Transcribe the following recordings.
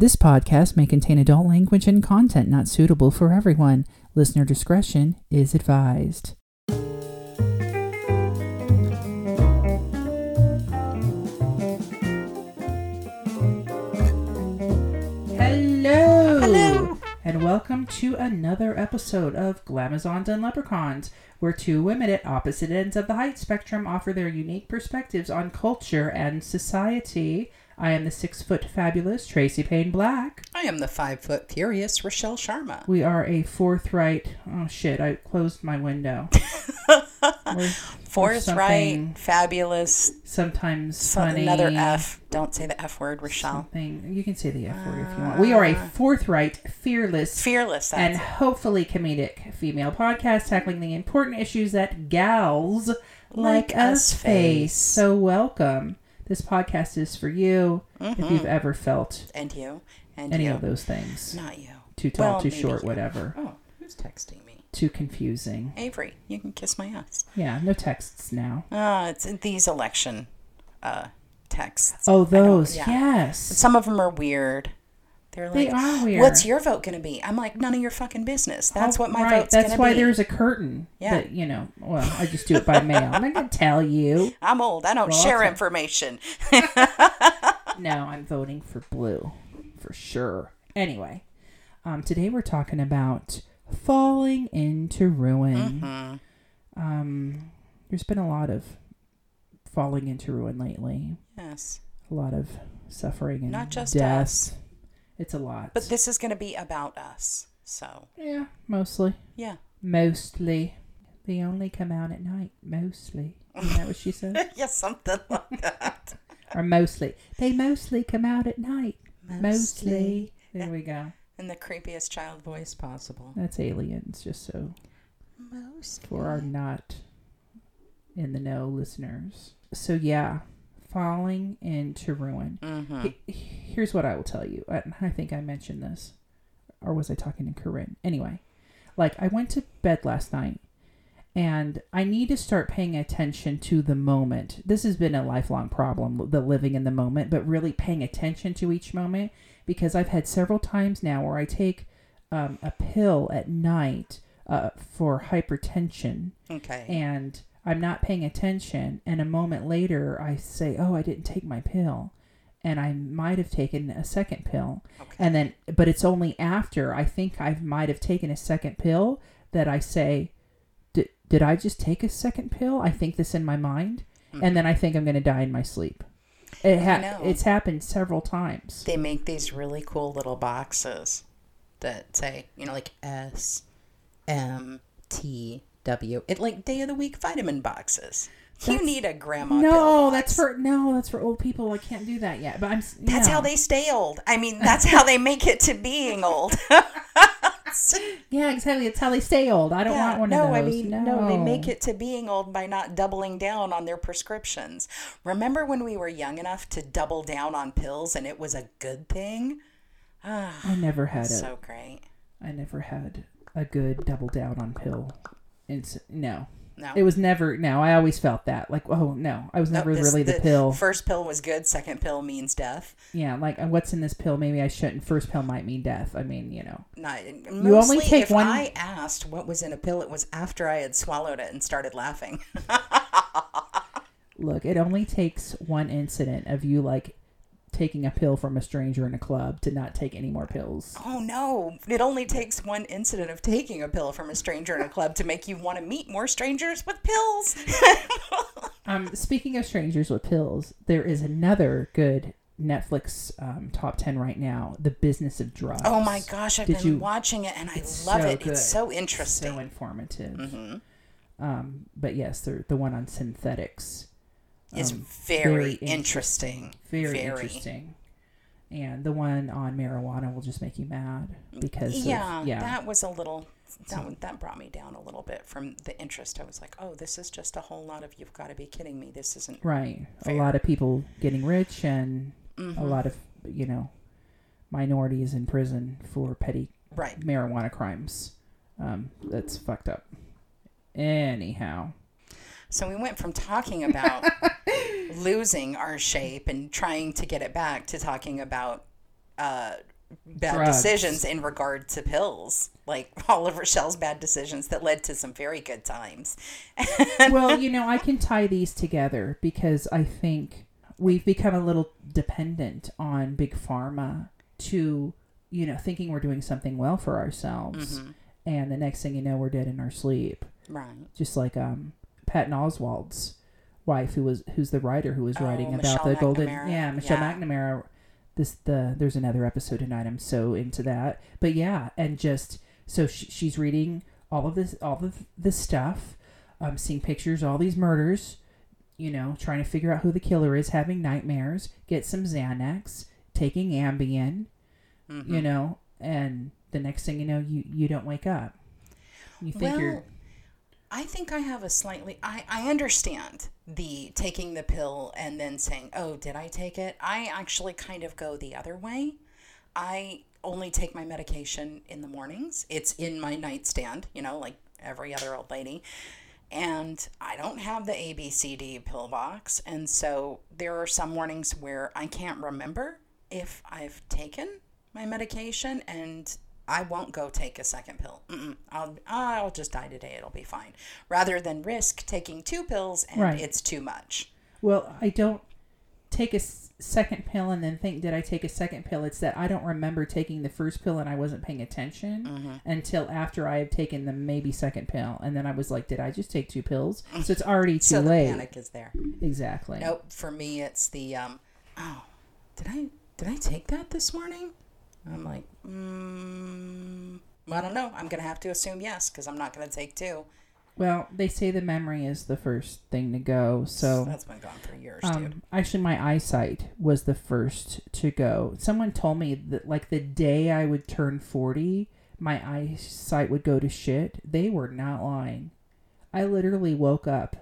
This podcast may contain adult language and content not suitable for everyone. Listener discretion is advised. Hello! Hello. And welcome to another episode of Glamazons and Leprechauns, where two women at opposite ends of the height spectrum offer their unique perspectives on culture and society. I am the six foot fabulous Tracy Payne Black. I am the five foot furious Rochelle Sharma. We are a forthright. Oh shit! I closed my window. Forthright, fabulous, sometimes some- funny. another F. Don't say the F word, Rochelle. Something you can say the F word if you want. We are a ah. forthright, fearless, Fearless. and That's hopefully comedic female podcast tackling the important issues that gals like, Like us us face. face. So welcome. This podcast is for you if you've ever felt and you. And any you. of those things. Not you. Too tall, Well, too short, you. whatever. Oh, who's texting me? Too confusing. Avery, you can kiss my ass. Yeah, no texts now. Ah, it's these election uh, texts. Oh, those. yeah. Yes. Some of them are weird. They're like, They are weird. What's your vote going to be? I'm like, none of your fucking business. That's Oh, what my right. vote's That's going to why there's a curtain. Yeah. That, you know, well, I just do it by mail. I'm not going to tell you. I'm old. I don't Well, share information. No, I'm voting for blue for sure. Anyway, um, today we're talking about falling into ruin. Mm-hmm. Um, there's been a lot of falling into ruin lately. Yes. A lot of suffering and Not just death. us. It's a lot. But this is going to be about us. So, yeah, mostly. yeah. Mostly. They only come out at night. Mostly. Isn't that what she said? yeah, something like that. or mostly. They mostly come out at night. Mostly. There we go. In the creepiest child voice possible. That's aliens, just so Most. for our not in the know listeners. So yeah, falling into ruin. Mm-hmm. He- Here's what I will tell you. I, I think I mentioned this, or was I talking to Corinne? Anyway, like I went to bed last night, and I need to start paying attention to the moment. This has been a lifelong problem, the living in the moment, but really paying attention to each moment because I've had several times now where I take um, a pill at night uh, for hypertension Okay. and I'm not paying attention, and a moment later I say, "Oh, I didn't take my pill," and I might have taken a second pill, okay. and then, but it's only after I think I might have taken a second pill that I say, "Did did I just take a second pill?" I think this in my mind, mm-hmm. and then I think I'm going to die in my sleep. It ha- it's happened several times. they make these really cool little boxes that say, you know, like S M T W. It like day of the week vitamin boxes. you need a grandma. No, that's for no, that's for old people. I can't do that yet. But I'm. That's no. how they stay old. I mean, that's how they make it to being old. Yeah, exactly. It's how they stay old. I don't Yeah, want one no, of those. I mean, no. they make it to being old by not doubling down on their prescriptions. Remember when we were young enough to double down on pills and it was a good thing? Ah, I never had it. so great. I never had a good double down on pill. It's no. No. It was never no. I always felt that like oh no. I was No, never this- really the, pill. First pill was good. Second pill means death. yeah, like uh, what's in this pill? Maybe I shouldn't. First pill might mean death. I mean, you know. Not, You only mostly take if one- I asked what was in a pill, it was after I had swallowed it and started laughing. Look, it only takes one incident of you like taking a pill from a stranger in a club to not take any more pills. oh no! It only takes one incident of taking a pill from a stranger in a club to make you want to meet more strangers with pills. Um, speaking of strangers with pills, there is another good Netflix um, top ten right now. The Business of Drugs. Oh my gosh, I've Did been you- watching it and I love so it. good. It's so interesting. so informative. Mm-hmm. Um, but yes, the the one on synthetics. It's um, very, very interesting. Very, interesting. And the one on marijuana will just make you mad because of- Yeah, yeah, that was a little. That, one- that brought me down a little bit from the interest. I was like, oh, this is just a whole lot of you've got to be kidding me. This isn't. right. Fair. A lot of people getting rich and Mm-hmm. a lot of you know minorities in prison for petty Right. marijuana crimes. Um, that's fucked up. Anyhow, So we went from talking about losing our shape and trying to get it back to talking about uh, bad Drugs. decisions in regard to pills, like all of Rochelle's bad decisions that led to some very good times. well, you know, I can tie these together because I think we've become a little dependent on big pharma to, you know, thinking we're doing something well for ourselves. And the next thing you know, we're dead in our sleep. Right. Just like um, Patton Oswalt's wife, who was who's the writer who was Oh, writing about Michelle the golden. Yeah, Michelle Yeah. McNamara. This the there's another episode tonight. I'm so into that. But yeah, and just so sh she's reading all of this all of this stuff, um, seeing pictures, all these murders, you know, trying to figure out who the killer is, having nightmares, get some Xanax, taking Ambien, Mm-hmm. you know, and the next thing you know, you you don't wake up. You think well, you're I think I have a slightly. I, I understand the taking the pill and then saying, oh, did I take it? I actually kind of go the other way. I only take my medication in the mornings, it's in my nightstand, you know, like every other old lady. And I don't have the ABCD pill box. And so there are some mornings where I can't remember if I've taken my medication and I won't go take a second pill. Mm-mm. I'll I'll just die today. It'll be fine. Rather than risk taking two pills and Right. it's too much. Well, I don't take a s- second pill and then think, did I take a second pill? It's that I don't remember taking the first pill and I wasn't paying attention Mm-hmm. until after I have taken the maybe second pill. And then I was like, did I just take two pills? So it's already too so the late. panic is there. Exactly. Nope. For me, it's the um. Oh, did I did I take that this morning? I'm like, mm, I don't know. I'm gonna have to assume yes because I'm not gonna take two. Well, they say the memory is the first thing to go. So That's been gone for years, dude. Um, actually, my eyesight was the first to go. Someone told me that, like, the day I would turn 40, my eyesight would go to shit. They were not lying. I literally woke up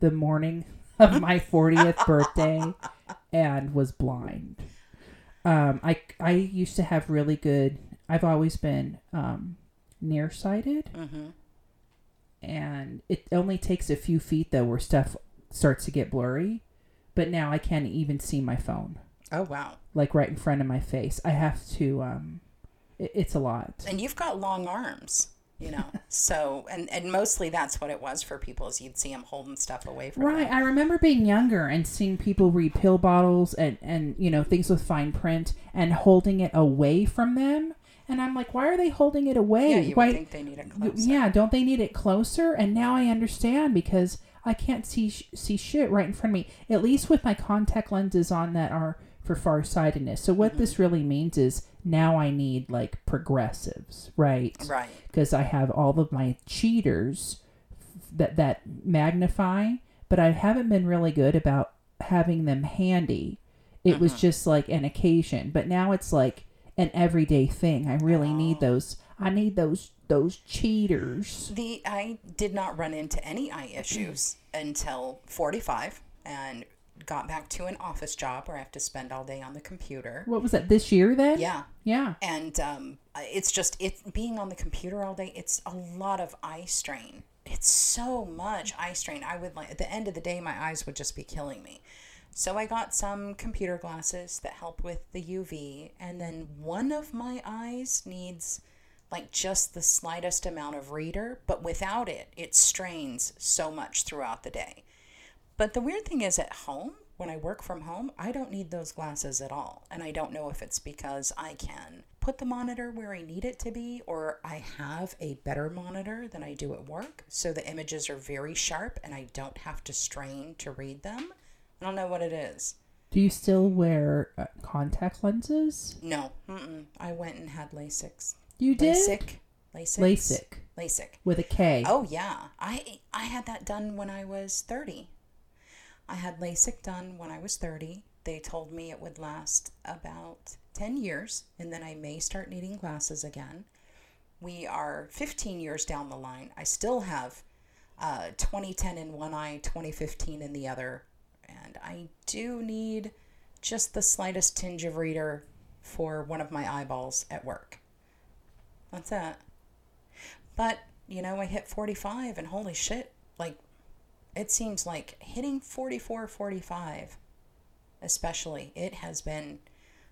the morning of my 40th birthday and was blind. Um, I, I used to have really good, I've always been um, nearsighted. Mm-hmm. And it only takes a few feet, though, where stuff starts to get blurry. But now I can't even see my phone, Oh wow. like right in front of my face. I have to, um, it, it's a lot. And you've got long arms, you know. so and and mostly that's what it was for people is you'd see them holding stuff away from Right. them. I remember being younger and seeing people read pill bottles and, and, you know, things with fine print and holding it away from them. And I'm like, why are they holding it away? Yeah, you why, think they need it closer. Yeah, don't they need it closer? And now I understand because I can't see see shit right in front of me. At least with my contact lenses on that are for farsightedness. So what mm-hmm. this really means is now I need like progressives, right? Right. Because I have all of my cheaters that that magnify, but I haven't been really good about having them handy. It was mm-hmm. just like an occasion, but now it's like an everyday thing. I really need oh. those. I need those those cheaters. The I did not run into any eye issues until 45 and got back to an office job where I have to spend all day on the computer. What was that this year then? Yeah. Yeah. And um, it's just it being on the computer all day. It's a lot of eye strain. It's so much eye strain. I would like at the end of the day, my eyes would just be killing me. So I got some computer glasses that help with the UV, and then one of my eyes needs like just the slightest amount of reader, but without it, it strains so much throughout the day. But the weird thing is at home, when I work from home, I don't need those glasses at all. And I don't know if it's because I can put the monitor where I need it to be or I have a better monitor than I do at work. So the images are very sharp and I don't have to strain to read them. I don't know what it is. Do you still wear uh, contact lenses? No, mm-mm. I went and had LASIK. You did LASIK. LASIK. LASIK LASIK. with a K. Oh yeah, I I had that done when I was 30. I had LASIK done when I was 30. They told me it would last about 10 years and then I may start needing glasses again. We are 15 years down the line. I still have uh, 2010 in one eye, 2015 in the other, and I do need just the slightest tinge of reader for one of my eyeballs at work. That's it. But, you know, I hit 45 and holy shit, like, it seems like hitting 44, 45, especially, it has been,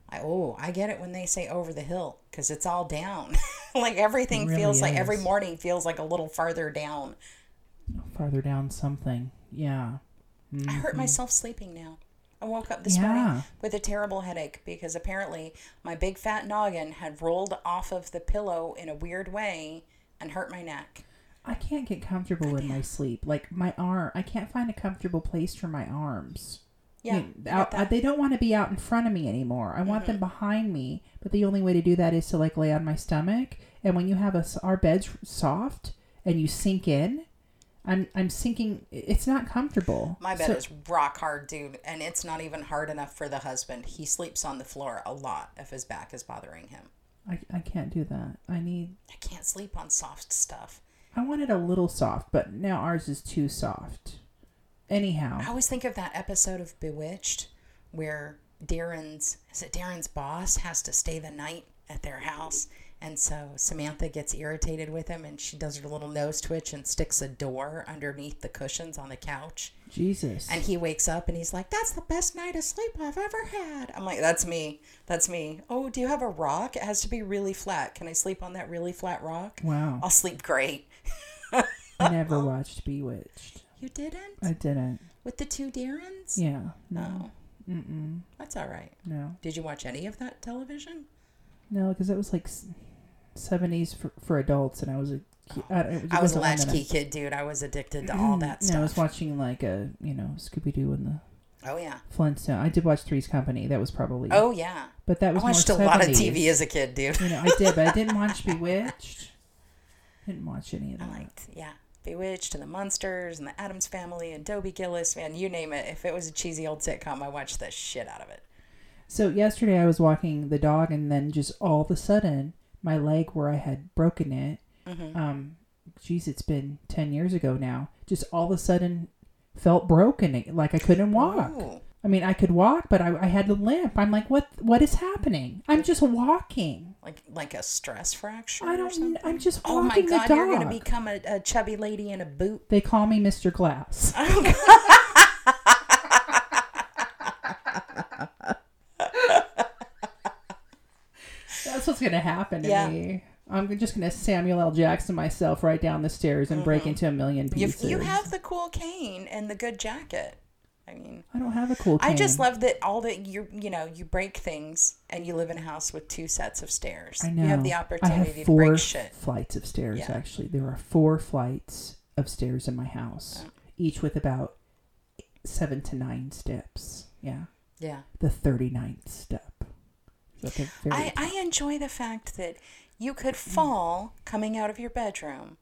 I, oh, I get it when they say over the hill because it's all down. like everything really feels like every morning feels like a little farther down. Farther down something. Yeah. I hurt mm-hmm. myself sleeping now. I woke up this morning with a terrible headache because apparently my big fat noggin had rolled off of the pillow in a weird way and hurt my neck. I can't get comfortable in my sleep. Like my arm, I can't find a comfortable place for my arms. Yeah, You- I out- that. Mm-hmm. they don't want to be out in front of me anymore. I want them behind me, but the only way to do that is to like lay on my stomach. And when you have us, our beds soft and you sink in, I'm I'm sinking. It's not comfortable. My bed So- is rock hard, dude, and it's not even hard enough for the husband. He sleeps on the floor a lot if his back is bothering him. I, I can't do that. I need. I can't sleep on soft stuff. I want it a little soft, but now ours is too soft. Anyhow, I always think of that episode of Bewitched where Darrin's is it Darrin's boss has to stay the night at their house and so Samantha gets irritated with him and she does her little nose twitch and sticks a door underneath the cushions on the couch Jesus. and he wakes up and he's like that's the best night of sleep I've ever had. I'm like that's me. That's me. Oh, do you have a rock? It has to be really flat. Can I sleep on that really flat rock? wow. I'll sleep great. I never watched Bewitched. You didn't? I didn't. With the two Darrins? Yeah. No. Oh, Mm-mm. that's all right. No. Did you watch any of that television? No, because it was like seventies for, for adults, and I was a. I, was a wasn't one that latchkey kid, dude. I was addicted to mm-hmm. all that stuff. No, I was watching like a you know Scooby Doo and the Oh yeah. Flintstone. I did watch Three's Company. That was probably. Oh yeah. but that was I watched a lot of TV as a kid, dude. You know, I did, but I didn't watch Bewitched. Didn't watch any of I that. liked yeah. Bewitched and the Munsters and the Addams Family and Dobie Gillis, man, you name it. If it was a cheesy old sitcom, I watched the shit out of it. So yesterday I was walking the dog, and then just all of a sudden, my leg where I had broken it, Mm-hmm. um, geez, it's been ten years ago now. Just all of a sudden, felt broken, like I couldn't walk. Ooh. I mean, I could walk, but I, I had to limp. I'm like, what? What is happening? I'm just walking. Like like a stress fracture I don't. I'm just Oh my walking god, you're gonna become a, a chubby lady in a boot. They call me Mr. Glass. That's what's gonna happen to Yeah. me. I'm just gonna Samuel L. Jackson myself right down the stairs and break into a million Mm-hmm. You pieces. you have the cool cane and the good jacket. I mean, I don't have a cool. Cane. I just love that all that you you know you break things and you live in a house with two sets of stairs. I know. You have the opportunity have to break shit. flights of stairs. Yeah. Actually, there are four flights of stairs in my house, each with about seven to nine steps. Yeah, Yeah, the 39th step. is at very I I enjoy the fact that you could fall coming out of your bedroom,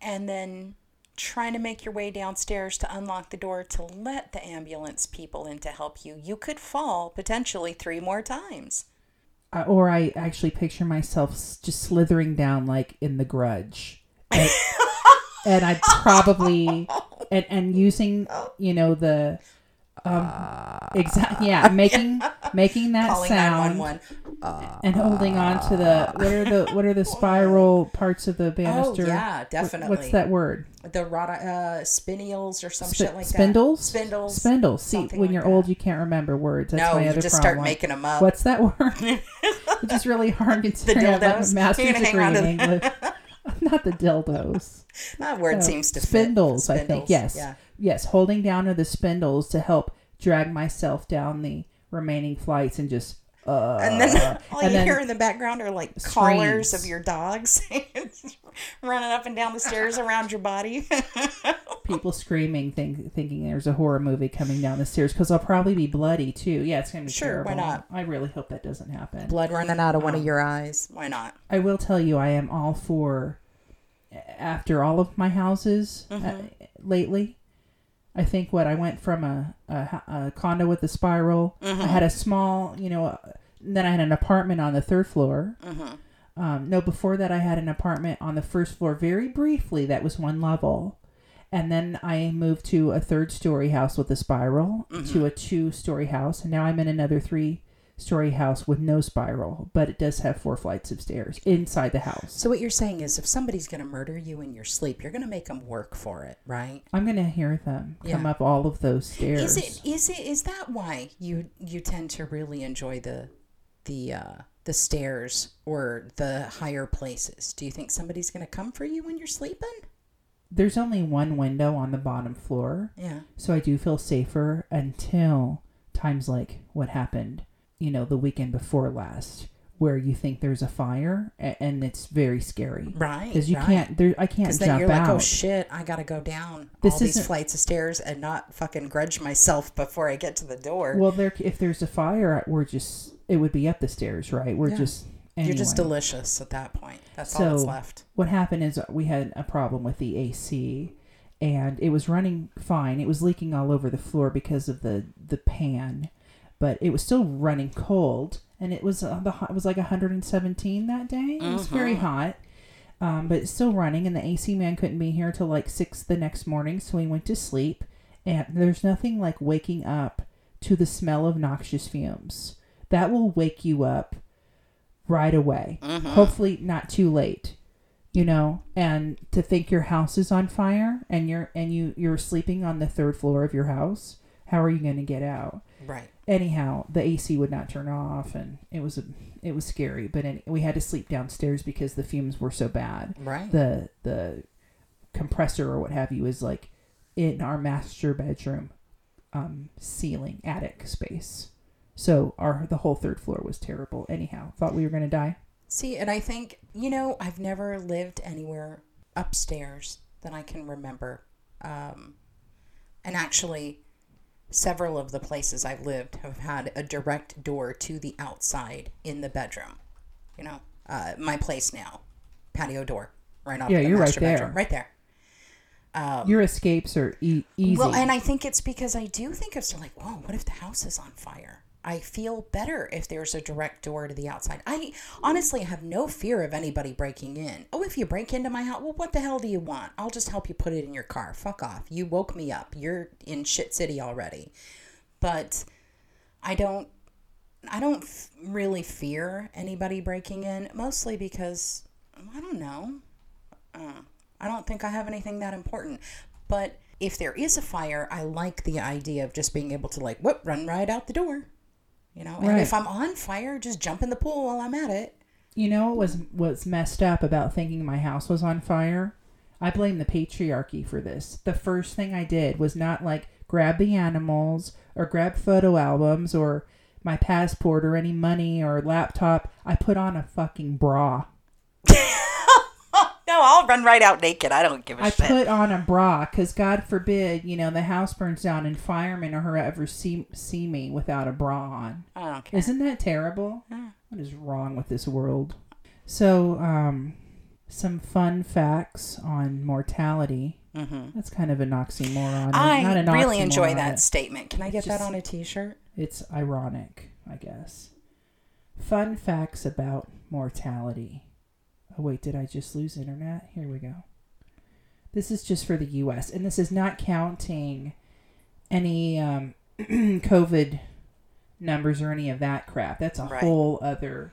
and then trying to make your way downstairs to unlock the door to let the ambulance people in to help you. You could fall potentially three more times. I- or I actually picture myself just slithering down like in The Grudge, and, and I'd probably and and using you know the um exact yeah making making that Calling sound one. and holding on to the what are the what are the spiral parts of the banister? Oh banister? yeah, What- definitely. What's that word? The rod, uh, spinnials or some Sp- shit like spindles. that. Spindles. Spindles. See, when like you're that. old, you can't remember words. That's no, my you other just problem. start making them up. What's that word? Which is really hard considering I have a master's degree in English. Not the dildos. that word No, seems to fit. spindles. I think yes, Yeah. Yes. Holding down to the spindles to help drag myself down the remaining flights and just. Uh, And then all and you then hear in the background are like collars of your dogs running up and down the stairs around your body. people screaming, think, thinking there's a horror movie coming down the stairs because I'll probably be bloody too. Yeah, it's gonna be Sure, why not? I really hope that doesn't happen. Blood running out of one of your eyes. Why not? I will tell you, I am all for. After all of my houses uh, Mm-hmm. lately, I think what I went from a, a, a condo with a spiral. Mm-hmm. I had a small, you know, then I had an apartment on the third floor. Mm-hmm. Um, no, before that, I had an apartment on the first floor very briefly. That was one level. And then I moved to a third story house with a spiral Mm-hmm. to a two story house. And now I'm in another three story house with no spiral, but it does have four flights of stairs inside the house. So what you're saying is, if somebody's going to murder you in your sleep, you're going to make them work for it, right? I'm going to hear them come up all of those stairs. Is it is it is that why you you tend to really enjoy the the uh, the stairs or the higher places, do you think somebody's going to come for you when you're sleeping? There's only one window on the bottom floor, Yeah. so I do feel safer until times like what happened, you know, the weekend before last, where you think there's a fire and it's very scary Right. because you right. can't. There, I can't then jump you're like, oh, out. oh shit, I gotta go down This all these flights of stairs and not fucking grudge myself before I get to the door. well, there, if there's a fire, we're just. It would be up the stairs, right? We're Yeah. just. You're just delicious at that point. That's all that's left. what happened is uh, we had a problem with the AC and it was running fine. It was leaking all over the floor because of the the pan, but it was still running cold and it was uh, the hot, it was like 117 that day. It was very Mhm. hot. Um, but it's still running and the AC man couldn't be here till like 6 the next morning, so he went to sleep and there's nothing like waking up to the smell of noxious fumes. That will wake you up right away Mhm. hopefully not too late you know and to think your house is on fire and you're and you you're sleeping on the third floor of your house how are you going to get out Right. anyhow the ac would not turn off and it was a it was scary but any, we had to sleep downstairs because the fumes were so bad Right. the the compressor or what have you is like in our master bedroom um ceiling attic space so our the whole third floor was terrible anyhow thought we were going to die See, and I think, you know, I've never lived anywhere upstairs that I can remember. Um, and actually, several of the places I've lived have had a direct door to the outside in the bedroom. You know, uh, my place now, patio door, right off Yeah, the you're right master bedroom, there. right there. Um, Your escapes are e- easy. Well, and I think it's because I do think of stuff like, whoa, what if the house is on fire? I feel better if there's a direct door to the outside. I honestly have no fear of anybody breaking in. Oh, if you break into my house, well, what the hell do you want? I'll just help you put it in your car. Fuck off. You woke me up. You're in shit city already. But I don't. I don't really fear anybody breaking in, mostly because I don't know. Uh, I don't think I have anything that important. But if there is a fire, I like the idea of just being able to like whoop, run right out the door. You know, and if I'm on fire, just jump in the pool while I'm at it. you know what was what's messed up about thinking my house was on fire? I blame the patriarchy for this. The first thing I did was not like grab the animals or grab photo albums or my passport or any money or laptop. I put on a fucking bra. I'll run right out naked. I don't give a I shit. put on a bra because God forbid, you know, the house burns down and firemen or whoever see see me without a bra on. I don't care. Isn't that terrible? Yeah. What is wrong with this world? So, um, some fun facts on mortality. hmm That's kind of an oxymoron. I Not an really enjoy that statement. Can I get that on a T-shirt? It's ironic, I guess. Fun facts about mortality. Oh, wait, did I just lose internet? Here we go. This is just for the US, and this is not counting any um, COVID numbers or any of that crap. That's a Right. whole other.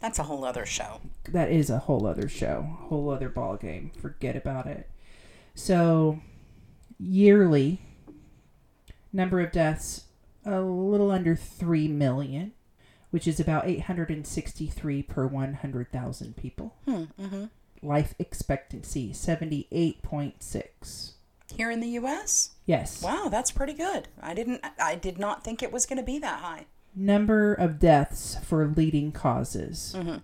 That's a whole other show. That is a whole other show, whole other ball game. Forget about it. So, yearly number of deaths a little under 3 million, which is about 863 per 100,000 people. Hmm. hmm Life expectancy 78.6. Here in the U.S. Yes. Wow, that's pretty good. I didn't. I did not think it was going to be that high. Number of deaths for leading causes. Mm-hmm.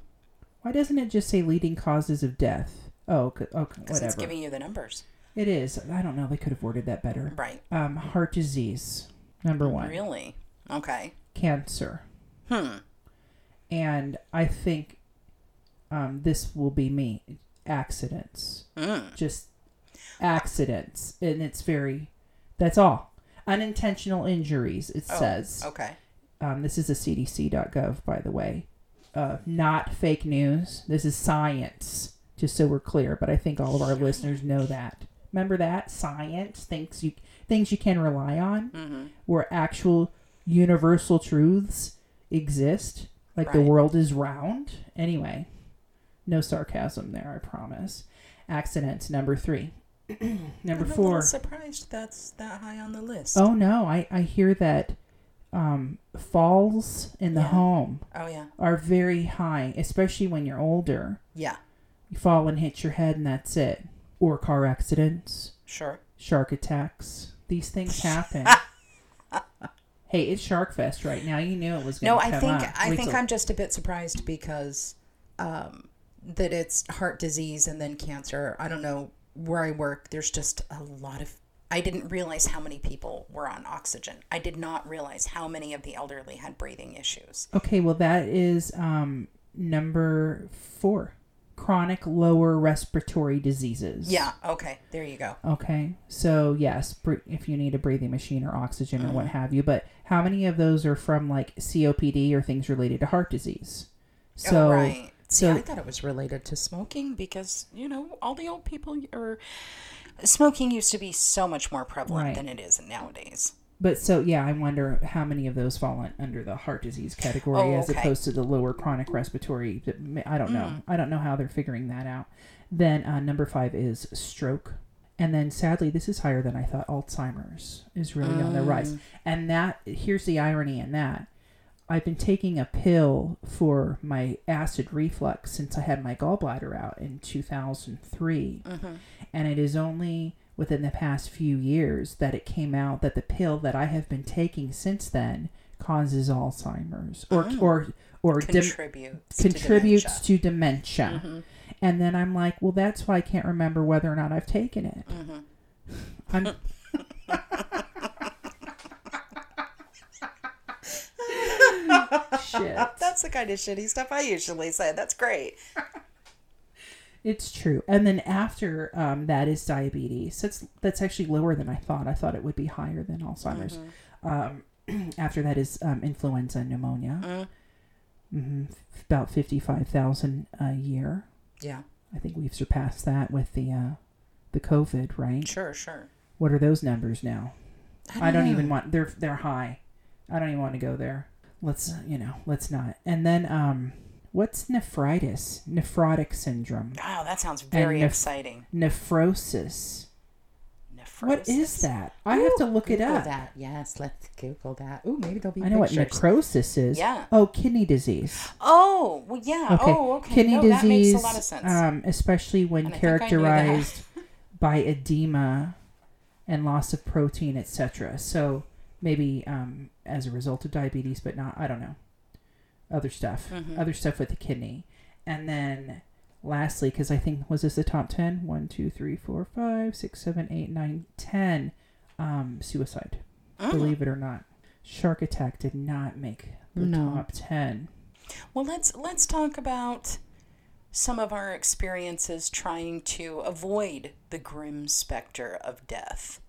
Why doesn't it just say leading causes of death? Oh, okay, okay Because it's giving you the numbers. It is. I don't know. They could have worded that better. Right. Um, heart disease, number one. Really? Okay. Cancer. Hmm. And I think um, this will be me. Accidents. Mm. Just accidents. And it's very, that's all. Unintentional injuries, it Oh, says. Okay. Um, this is a cdc.gov, by the way. Uh, not fake news. This is science, just so we're clear. But I think all of our listeners know that. Remember that science things you things you can rely on, Mm-hmm. where actual universal truths exist, like the world is round. Anyway, no sarcasm there, I promise. Accidents number three. number I'm four. surprised that's that high on the list. Oh no, I, I hear that um, falls in the Yeah. home Oh yeah. are very high, especially when you're older. Yeah. You fall and hit your head, and that's it. Or car accidents, Sure. shark attacks. These things happen. Hey, it's Shark Fest right now. You knew it was going to No, to I come think up. I Wait think till- I'm just a bit surprised because um, that it's heart disease and then cancer. I don't know where I work. There's just a lot of. I didn't realize how many people were on oxygen. I did not realize how many of the elderly had breathing issues. Okay, well, that is um, number four chronic lower respiratory diseases. Yeah. Okay. There you go. Okay, so yes, if you need a breathing machine or oxygen or what Mm-hmm. have you, but how many of those are from like COPD or things related to heart disease? So, oh, right. See, so- I thought it was related to smoking because you know all the old people are smoking used to be so much more prevalent Right. than it is nowadays. But so yeah, I wonder how many of those fall in, under the heart disease category Oh, as okay. opposed to the lower chronic respiratory. I don't know. Mm. I don't know how they're figuring that out. Then uh, number five is stroke. And then sadly, this is higher than I thought. Alzheimer's is really on the rise. Mm. And that, here's the irony in that. I've been taking a pill for my acid reflux since I had my gallbladder out in 2003. Mm-hmm. And it is only within the past few years that it came out that the pill that I have been taking since then causes Alzheimer's or Oh. or or Contributes. to contributes dementia. to dementia. Mhm. And then I'm like, well, that's why I can't remember whether or not I've taken it. Mhm. I'm. Shit. That's the kind of shitty stuff I usually say. That's great. It's true. And then after um, that is diabetes. That's that's actually lower than I thought. I thought it would be higher than Alzheimer's. Um, after that is um, influenza and pneumonia. Mm. hmm About fifty five thousand a year. Yeah. I think we've surpassed that with the uh, the COVID, right? Sure. Sure. What are those numbers now? I don't know. even want. They're they're high. I don't even want to go there. Let's you know. Let's not. And then um, what's nephritis? Nephrotic syndrome. Wow, that sounds very neph- exciting. Nephrosis. Nephrosis. What is that? I have to look it up. that. Yes, let's Google that. Ooh, maybe there'll be I know what pictures. necrosis is. Yeah. Oh, kidney disease. Oh, well, yeah. Okay. Oh, okay. Kidney no, disease. that makes a lot of sense. Um, especially when And I think I knew that. characterized by edema and loss of protein, etc. So maybe um, as a result of diabetes, but not. I don't know. Other stuff. Mhm. Other stuff with the kidney, and then lastly, because I think was this the top ten? One, two, three, four, five, six, seven, eight, nine, ten. Um, suicide. Mm. Believe it or not, shark attack did not make the No. top ten. Well, let's let's talk about some of our experiences trying to avoid the grim specter of death.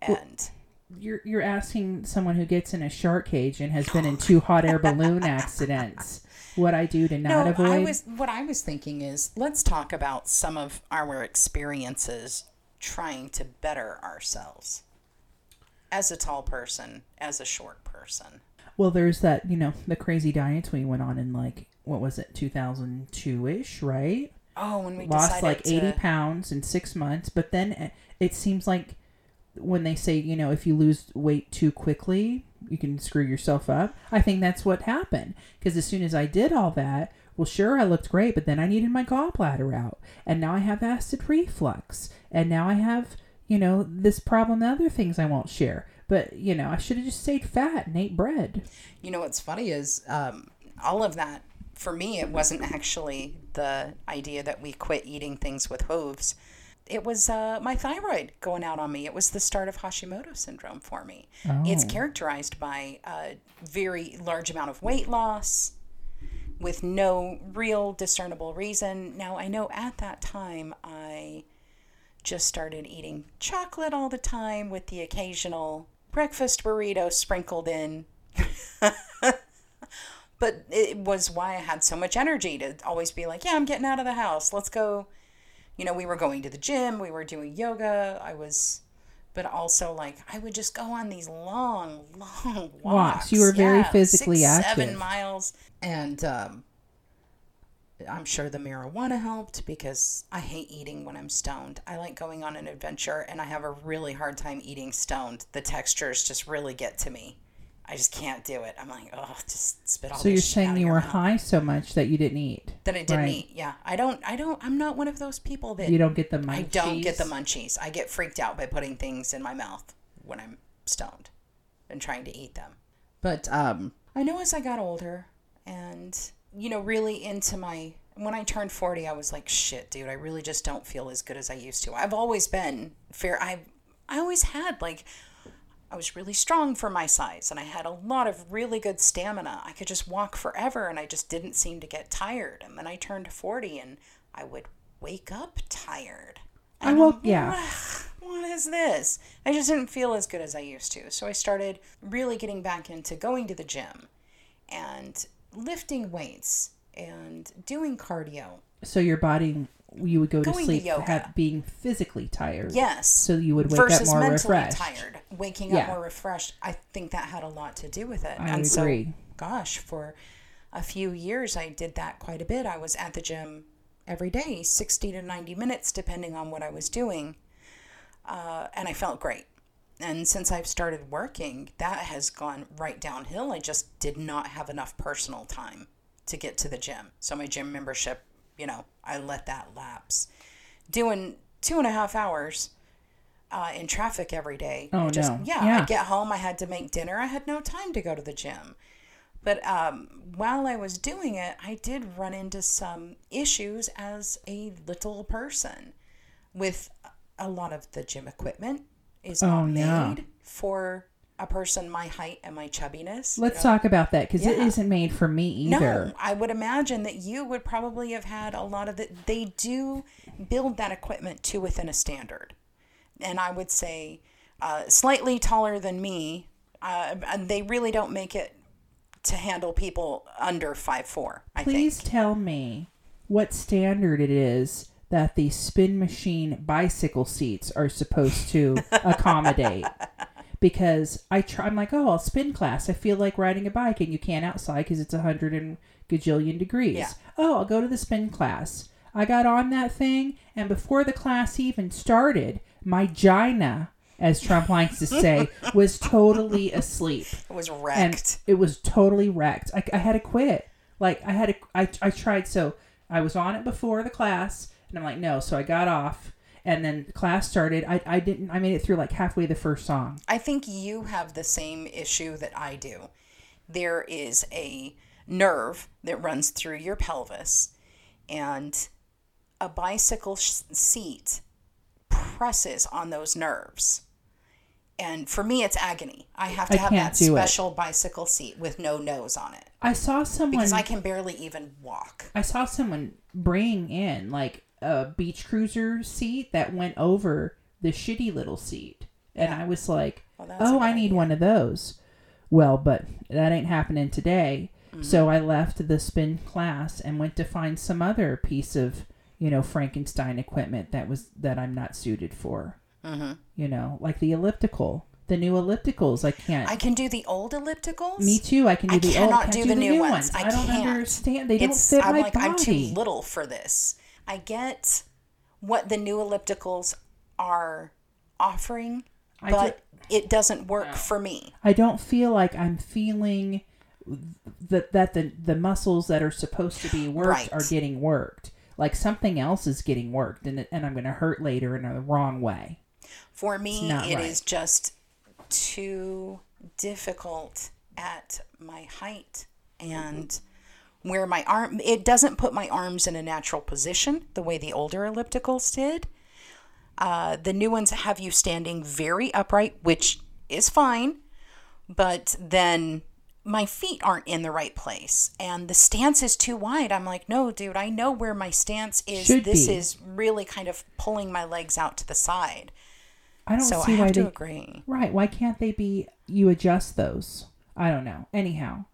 And You're you're asking someone who gets in a shark cage and has been in two hot air balloon accidents what I do to not no, avoid. I was what I was thinking is let's talk about some of our experiences trying to better ourselves as a tall person, as a short person. Well, there's that you know the crazy diets we went on in like what was it 2002 ish, right? Oh, when we Lost like to, 80 pounds in six months, but then it- it seems like when they say you know if you lose weight too quickly you can screw yourself up. I think that's what happened. Because as soon as i did all that well sure i looked great but then i needed my gallbladder out. And now i have acid reflux. And now i have you know this problem and other things i won't share. But you know i should have just stayed fat and ate bread. You know what's funny is um, all of that for me. It wasn't actually the idea that we quit eating things with hooves. It was uh, my thyroid going out on me. It was the start of Hashimoto syndrome for me. It's Oh. characterized by a very large amount of weight loss with no real discernible reason. Now, I know at that time I just started eating chocolate all the time with the occasional breakfast burrito sprinkled in. but it was why I had so much energy to always be like, yeah, I'm getting out of the house. Let's go. You know, we were going to the gym, we were doing yoga. I was, but also like I would just go on these long, long walks. Walks. You were very physically six, active. Seven miles, and um, I'm sure the marijuana helped because I hate eating when I'm stoned. I like going on an adventure, and I have a really hard time eating stoned. The textures just really get to me. I just can't do it. I'm like, oh, just spit all So you're saying you were mouth." high so much that you didn't eat. that I didn't Right. eat. Yeah, I don't. I don't. I'm not one of those people that You don't get the munchies. I don't get the munchies. I get freaked out by putting things in my mouth when I'm stoned and trying to eat them. But um, I know as I got older and you know really into my when I turned 40, I was like, shit, dude, I really just don't feel as good as I used to. I've always been fair. I I always had like I was really strong for my size and I had a lot of really good stamina. I could just walk forever and I just didn't seem to get tired. And then I turned 40 and I would wake up tired. I woke- yeah. What is this? I just didn't feel as good as I used to. So I started really getting back into going to the gym and lifting weights and doing cardio. So your body, you would go to to sleep yoga. have, being physically tired. Yes. So you would wake up versus more mentally refreshed. tired. Waking Yeah. up more refreshed. I think that had a lot to do with it. I and agree. so, gosh, for a few years, I did that quite a bit. I was at the gym every day, 60 to 90 minutes, depending on what I was doing. Uh, and I felt great. And since I've started working, that has gone right downhill. I just did not have enough personal time to get to the gym. So my gym membership, you know, I let that lapse. Doing two and a half hours uh, in traffic every day. Oh, just, no. Yeah, Yeah. I'd get home, I had to make dinner. I had no time to go to the gym. But um, while I was doing it, I did run into some issues as a little person with a lot of the gym equipment is Oh, not yeah. made for a person my height and my chubbiness. Let's know? talk about that because it Yeah. isn't made for me either. No, I would imagine that you would probably have had a lot of it. They do build that equipment to within a standard. And I would say uh, slightly taller than me, uh, and they really don't make it to handle people under five four. I Please think. tell me what standard it is that the spin machine bicycle seats are supposed to accommodate. Because I try, I'm like, oh, I'll spin class. I feel like riding a bike, and you can't outside because it's a hundred and gajillion degrees. Yeah. Oh, I'll go to the spin class. I got on that thing, and before the class even started, my gina, as Trump likes to say, was totally asleep It was and wrecked. it was totally wrecked. I, I had to quit. Like I had to, I, I tried. So I was on it before the class, and I'm like, no. So I got off, and then class started. I, I didn't. I made it through like halfway the first song. I think you have the same issue that I do. There is a nerve that runs through your pelvis, and a bicycle sh- seat presses on those nerves. And for me, it's agony. I have to I have that do it. special bicycle seat with no nose on it I saw someone. because I, can barely even walk. I saw someone bring in like a beach cruiser seat that went over the shitty little seat, and Yeah. I was like, Well, oh, I need idea. one of those. Well, but that ain't happening today. Mm-hmm. So I left the spin class and went to find some other piece of, you know, Frankenstein equipment that was that I'm not suited for. Mm-hmm. You know, like the elliptical, the new ellipticals. I can't. I can do the old ellipticals. me too. I can do I the cannot old. Can't do do the new ones. I don't can't. understand. They it's don't fit I'm my like body. I'm too little for this. I get what the new ellipticals are offering, I but it doesn't work for me. I don't feel like I'm feeling that that the the muscles that are supposed to be worked Right. are getting worked. Like something else is getting worked, and and I'm going to hurt later in the wrong way. For me, it is right. just too difficult at my height and mm-hmm. Where my arm it doesn't put my arms in a natural position the way the older ellipticals did. Uh, the new ones have you standing very upright, which is fine, but then my feet aren't in the right place and the stance is too wide. I'm like, no, dude, I know where my stance is. Should this be. is really kind of pulling my legs out to the side. I don't So I see why to they agree. right. Why can't they be? You adjust those. I don't know. Anyhow,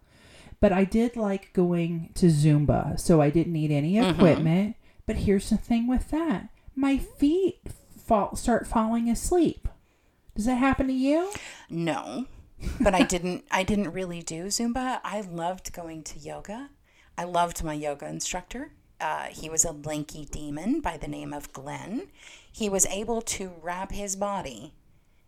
but I did like going to Zumba, so I didn't need any Mm-hmm. equipment. But here's the thing with that: my feet fall start falling asleep. Does that happen to you? No, but I didn't. I didn't really do Zumba. I loved going to yoga. I loved my yoga instructor. Uh, he was a lanky demon by the name of Glenn. He was able to wrap his body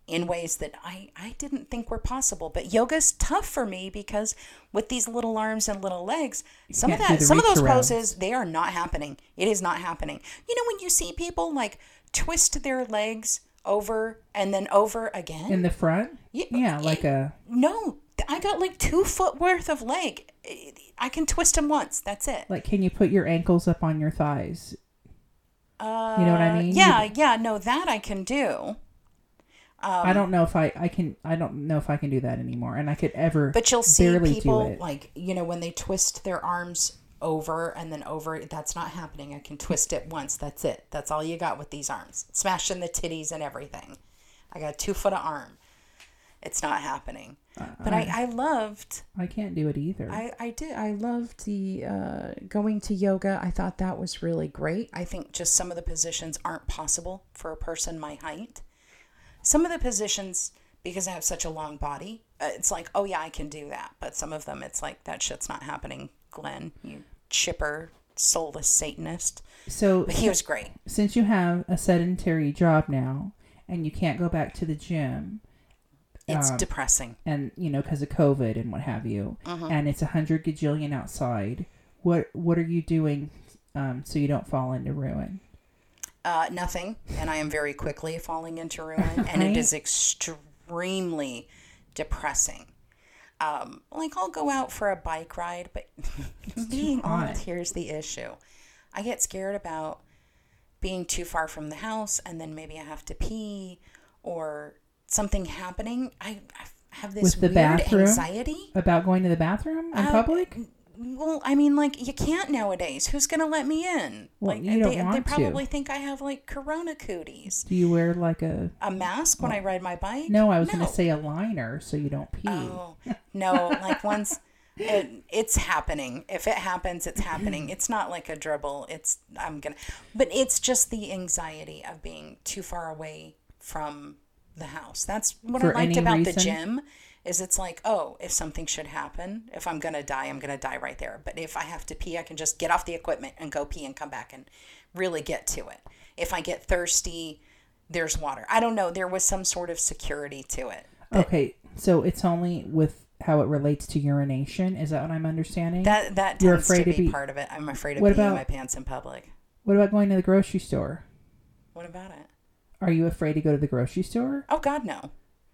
in ways that I, I didn't think were possible. But yoga's tough for me because with these little arms and little legs, some of that some of those arounds. poses they are not happening. It is not happening. You know when you see people like twist their legs over and then over again? In the front? Yeah, Yeah, like a no, I got like two foot worth of leg. I can twist them once. That's it. like can you put your ankles up on your thighs? Uh, You know what I mean? Yeah, yeah. No, that I can do. I don't know if I I can I don't know if I can do that anymore and I could ever But you'll see people it. like you know when they twist their arms over and then over. That's not happening. I can twist it once. That's it. That's all you got with these arms. Smashing the titties and everything. I got a two foot of arm. It's not happening. But I, I loved I can't do it either. I, I did. I loved the uh, going to yoga. I thought that was really great. I think just some of the positions aren't possible for a person my height. Some of the positions, because I have such a long body, uh, it's like, oh yeah, I can do that. But some of them, it's like, that shit's not happening, Glenn. You chipper, soulless Satanist. so But he was great. since you have a sedentary job now and you can't go back to the gym It's Um, depressing. and you know because of covid and what have you Mm-hmm. and it's a hundred gajillion outside what what are you doing um, so you don't fall into ruin Uh, nothing, and I am very quickly falling into ruin, and it is extremely depressing. Um, like I'll go out for a bike ride, but being old, here's the issue: I get scared about being too far from the house, and then maybe I have to pee or something happening. I, I have this With the weird bathroom? anxiety. about going to the bathroom in Uh, public Well, I mean, like you can't nowadays. Who's gonna let me in? Well, like you don't they, they want to. probably think I have like corona cooties. do you wear like a A mask when I ride my bike? no i was No. gonna say a liner so you don't pee Oh no! Like once it, it's happening. If it happens, it's happening. It's not like a dribble. It's I'm gonna. But it's just the anxiety of being too far away from the house. That's what For I liked about the gym. Is it's like oh, if something should happen, if I'm gonna die, I'm gonna die right there. But if I have to pee, I can just get off the equipment and go pee and come back and really get to it. If I get thirsty, there's water. I don't know. There was some sort of security to it. okay so it's only with how it relates to urination is that what i'm understanding That that You're tends afraid to to be, be- part of it. I'm afraid of What peeing about- my pants in public. what about going to the grocery store What about it? are you afraid to go to the grocery store Oh God, no.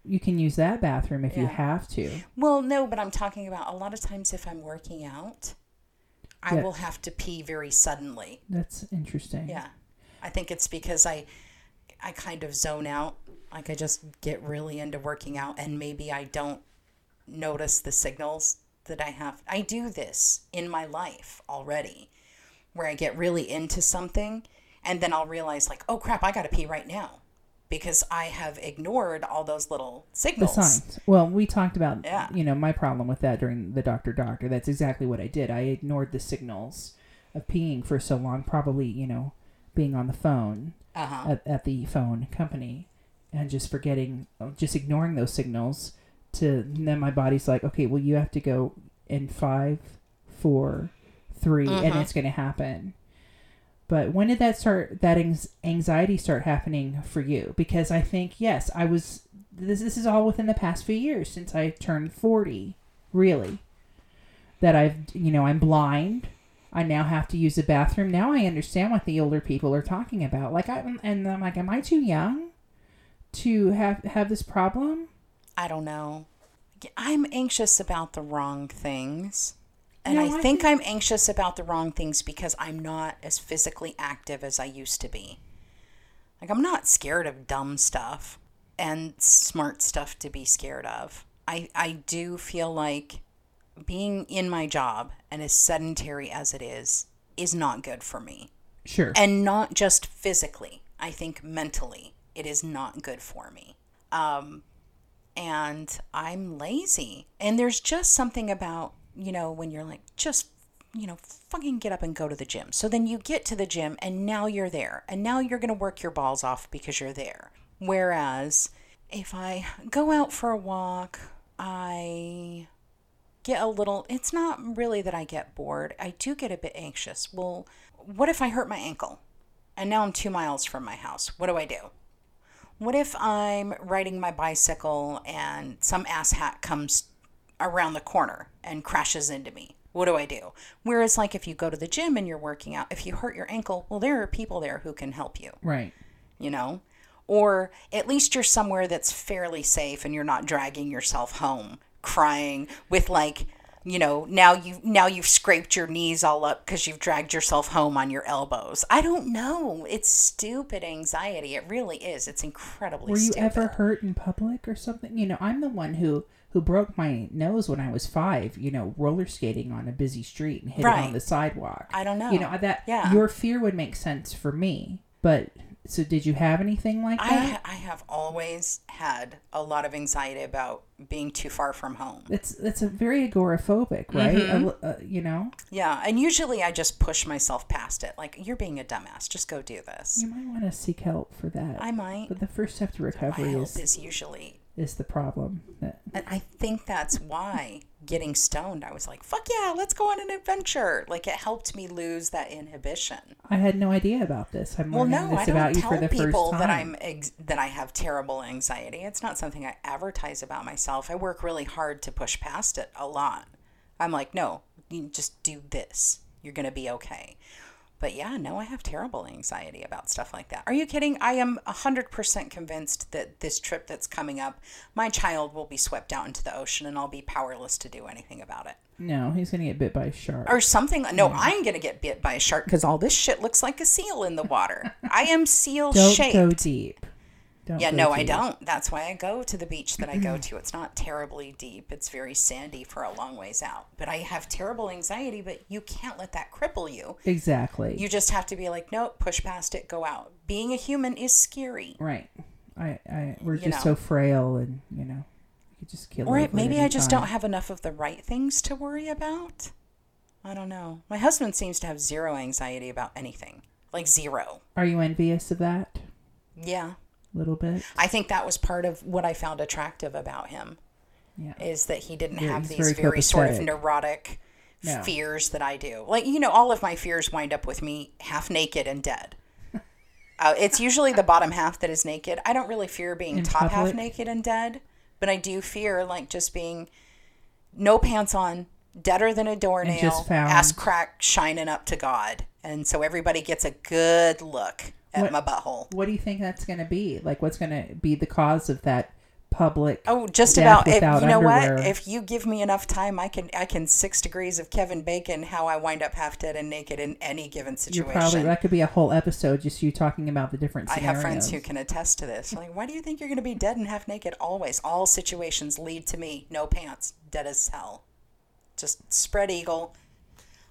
You can use that bathroom if you have to Well, no, but I'm talking about a lot of times if I'm working out, I Yeah. will have to pee very suddenly. that's interesting Yeah, I think it's because I I kind of zone out. Like I just get really into working out, and maybe I don't notice the signals that I have. I do this in my life already, where I get really into something, and then I'll realize like, oh crap, I got to pee right now, because I have ignored all those little signals. the signs. Well, we talked about Yeah. you know my problem with that during the doctor doctor. That's exactly what I did. I ignored the signals of peeing for so long, probably you know being on the phone Uh huh. at, at the phone company and just forgetting, just ignoring those signals. To then my body's like, okay, well you have to go in five, four, 3 and Mhm. it's going to happen. But when did that start? That anxiety start happening for you? Because I think yes, I was. This this is all within the past few years since I turned forty. Really, that I've you know I'm blind. I now have to use the bathroom. Now I understand what the older people are talking about. Like I and I'm like, am I too young to have have this problem? I don't know. I'm anxious about the wrong things. And No, I I think I'm anxious about the wrong things because I'm not as physically active as I used to be. Like, I'm not scared of dumb stuff and smart stuff to be scared of. I, I do feel like being in my job and as sedentary as it is, is not good for me. Sure. And not just physically, I think mentally, it is not good for me. Um, and I'm lazy. And there's just something about, you know, when you're like, just, you know, fucking get up and go to the gym. So then you get to the gym and now you're there. And now you're going to work your balls off because you're there. Whereas if I go out for a walk, I get a little, it's not really that I get bored. I do get a bit anxious. Well, what if I hurt my ankle? And now I'm two miles from my house. What do I do? What if I'm riding my bicycle and some asshat comes around the corner and crashes into me? What do I do? Whereas, like, if you go to the gym and you're working out, if you hurt your ankle, well, there are people there who can help you, Right. you know? Or at least you're somewhere that's fairly safe and you're not dragging yourself home crying with, like, you know, now you now you've scraped your knees all up because you've dragged yourself home on your elbows. I don't know. It's stupid anxiety. It really is. It's incredibly Were you stupid. ever hurt in public or something? You know, I'm the one who who broke my nose when I was five. You know, roller skating on a busy street and hit it Right. on the sidewalk. I don't know. You know that. Yeah. Your fear would make sense for me, but so did you have anything like I, that? ha- I have always had a lot of anxiety about being too far from home. it's it's a very agoraphobic, right? Mm-hmm. A uh, you know, Yeah, and usually I just push myself past it. Like, you're being a dumbass. Just go do this. you might want to seek help for that. I might. but the first step to recovery is is usually. Is the problem. And I think that's why getting stoned, I was like, fuck yeah, let's go on an adventure. Like, it helped me lose that inhibition. I had no idea about this. I'm Well, no, this I about don't you tell for the people first time. that I'm ex- that I have terrible anxiety. It's not something I advertise about myself. I work really hard to push past it a lot. I'm like, no, you just do this. You're gonna be okay. But yeah, no, I have terrible anxiety about stuff like that. Are you kidding? I am 100% convinced that this trip that's coming up, my child will be swept out into the ocean and I'll be powerless to do anything about it. No, he's gonna get bit by a shark. Or something. No, I'm going to get bit by a shark because all this shit looks like a seal in the water. I am seal Don't shaped. go deep. Don't Yeah, no, I don't. That's why I go to the beach that I go to. It's not terribly deep. It's very sandy for a long ways out. But I have terrible anxiety, but you can't let that cripple you. Exactly. You just have to be like, nope, push past it, go out. Being a human is scary. right. I, I, we're You just know. so frail, and you know, you could just kill. Or maybe I just time. don't have enough of the right things to worry about. I don't know. My husband seems to have zero anxiety about anything. Like zero. Are you envious of that? Yeah. Little bit. I think that was part of what I found attractive about him. Yeah. is that he didn't Yeah, have these very very, sort of neurotic No. fears that I do. Like, you know, all of my fears wind up with me half naked and dead. Uh, it's usually the bottom half that is naked. I don't really fear being In top half naked and dead, but I do fear like just being no pants on, deader than a doornail, ass crack shining up to God. And so everybody gets a good look at What- my butthole. What do you think that's going to be? Like, what's going to be the cause of that public? Oh, just about. If, you know underwear? what? If you give me enough time, I can I can six degrees of Kevin Bacon how I wind up half dead and naked in any given situation. You're probably that could be a whole episode just you talking about the different I scenarios. have friends who can attest to this. Like, why do you think you're going to be dead and half naked always? All situations lead to me, no pants, dead as hell. Just spread eagle.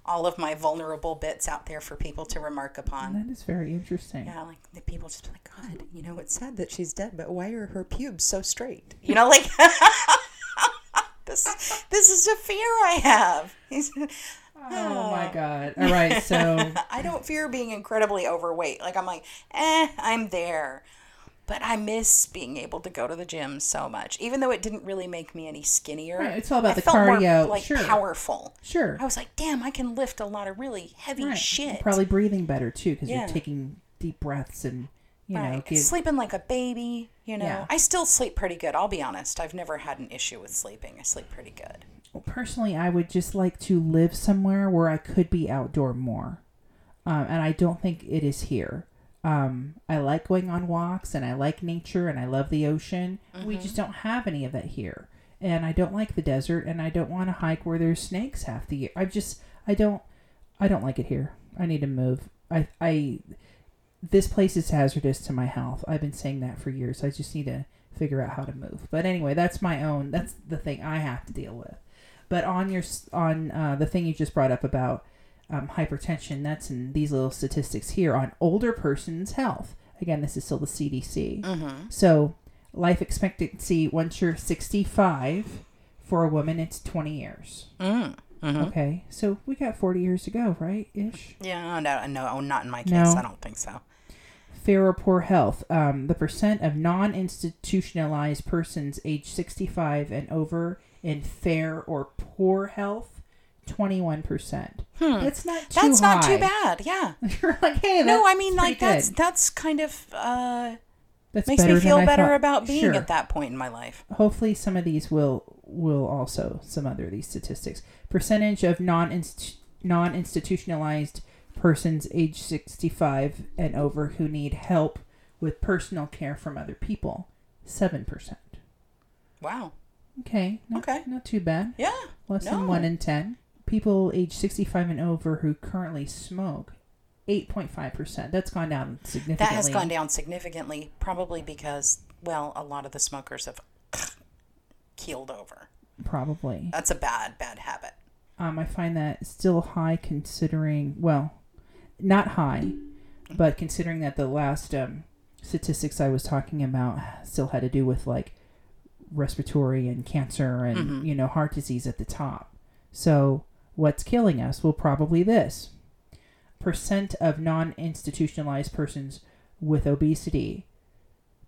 All of my vulnerable bits out there for people to remark upon. That is very interesting. Yeah, like the people just be like, God, you know, it's sad that she's dead, but why are her pubes so straight? You know, like this. This is a fear I have. He's, Oh my god! All right, so I don't fear being incredibly overweight. Like I'm like, eh, I'm there. But I miss being able to go to the gym so much, even though it didn't really make me any skinnier. Right, it's all about I the felt more, cardio, like sure. powerful. sure, I was like, damn, I can lift a lot of really heavy right. shit. Probably breathing better too because Yeah. you're taking deep breaths and you know Right. give, Sleeping like a baby, you know. Yeah. I still sleep pretty good, I'll be honest. I've never had an issue with sleeping. I sleep pretty good. personally, I would just like to live somewhere where I could be outdoor more. Um, and I don't think it is here. Um, I like going on walks and I like nature and I love the ocean. We just don't have any of that here. And I don't like the desert and I don't want to hike where there's snakes half the year. I just I don't I don't like it here. I need to move. I I this place is hazardous to my health. I've been saying that for years. I just need to figure out how to move. But anyway, that's my own. That's the thing I have to deal with. But on your on uh, the thing you just brought up about um, hypertension, that's in these little statistics here on older person's health. Again, this is still the CDC. Mm-hmm. So life expectancy once you're 65 for a woman, it's 20 years. Mm. hmm Okay, so we got 40 years to go, right? Ish. Yeah, no, no, not in my case. No. I don't think so. fair or poor health. Um, the percent of non-institutionalized persons age 65 and over in fair or poor health, 21%. That's not too Hmm. That's not too bad. Yeah. You're like, hey, No, I mean like that's good. that's kind of uh That's Makes me feel better thought. about being Sure. at that point in my life. hopefully some of these will will also some other of these statistics percentage of non non institutionalized persons age 65 and over who need help with personal care from other people 7% Wow. okay not, Okay. not too bad Yeah. less than 1 in 10 people age 65 and over who currently smoke 8.5% that's gone down significantly That has gone down significantly, probably because, well, a lot of the smokers have keeled over. probably That's a bad, bad habit. Um, I find that still high considering, well, not high, but considering that the last um, statistics I was talking about still had to do with like respiratory and cancer and, Mhm. you know, heart disease at the top. So, what's killing us? Well, probably this percent of non institutionalized persons with obesity.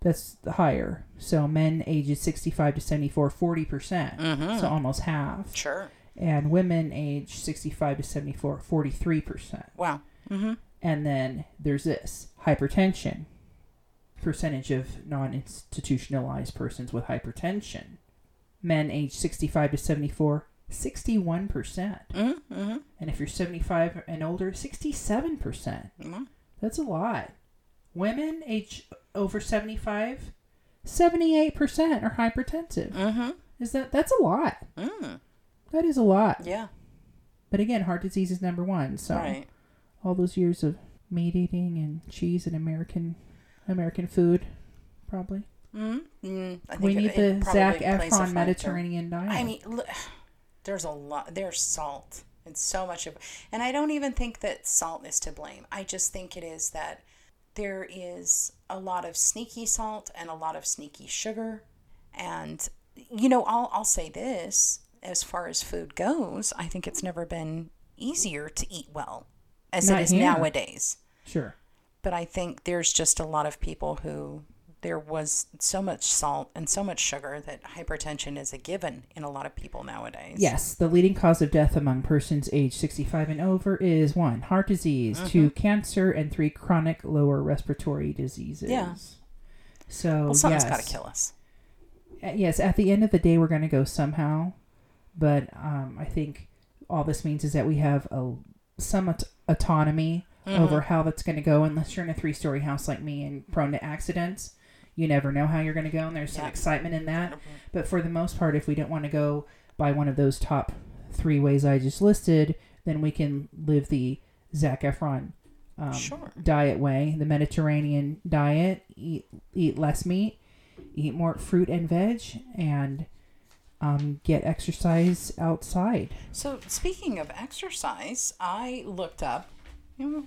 That's higher. So, men ages 65 to 74, 40%. percent Mm-hmm. So, almost half sure. and women age 65 to 74 43% Wow. Mm-hmm. and then there's this hypertension percentage of non-institutionalized persons with hypertension men age 65 to 74 61% Mm-hmm. and if you're 75 and older 67% Mm-hmm. that's a lot women age over 75 78% are hypertensive Mm-hmm. is that that's a lot Mm. that is a lot Yeah. But again, heart disease is number one. So Right. all those years of meat eating and cheese and American American food, probably. Mm. Mm. I think We need it the probably Zac Efron. Mediterranean diet. I mean, look, there's a lot. There's salt and so much of, and I don't even think that salt is to blame. I just think it is that there is a lot of sneaky salt and a lot of sneaky sugar, and you know, I'll I'll say this as far as food goes, I think it's never been easier to eat well as Not it is here. nowadays. sure. But I think there's just a lot of people who there was so much salt and so much sugar that hypertension is a given in a lot of people nowadays. Yes, the leading cause of death among persons aged 65 and over is one, heart disease, Mm-hmm. two, cancer, and three, chronic lower respiratory diseases. Yeah. So, Well, something's yes. got to kill us. Uh, yes, at the end of the day, we're going to go somehow, but um, I think all this means is that we have a some aut- autonomy Mm-hmm. over how that's going to go. Unless you're in a three story house like me and prone to accidents, you never know how you're going to go, and there's some Yeah. excitement in that. But for the most part, if we don't want to go by one of those top three ways I just listed, then we can live the Zac Efron um, Sure. diet way, the Mediterranean diet. Eat eat less meat, eat more fruit and veg, and um, get exercise outside. So, speaking of exercise, I looked up, you know,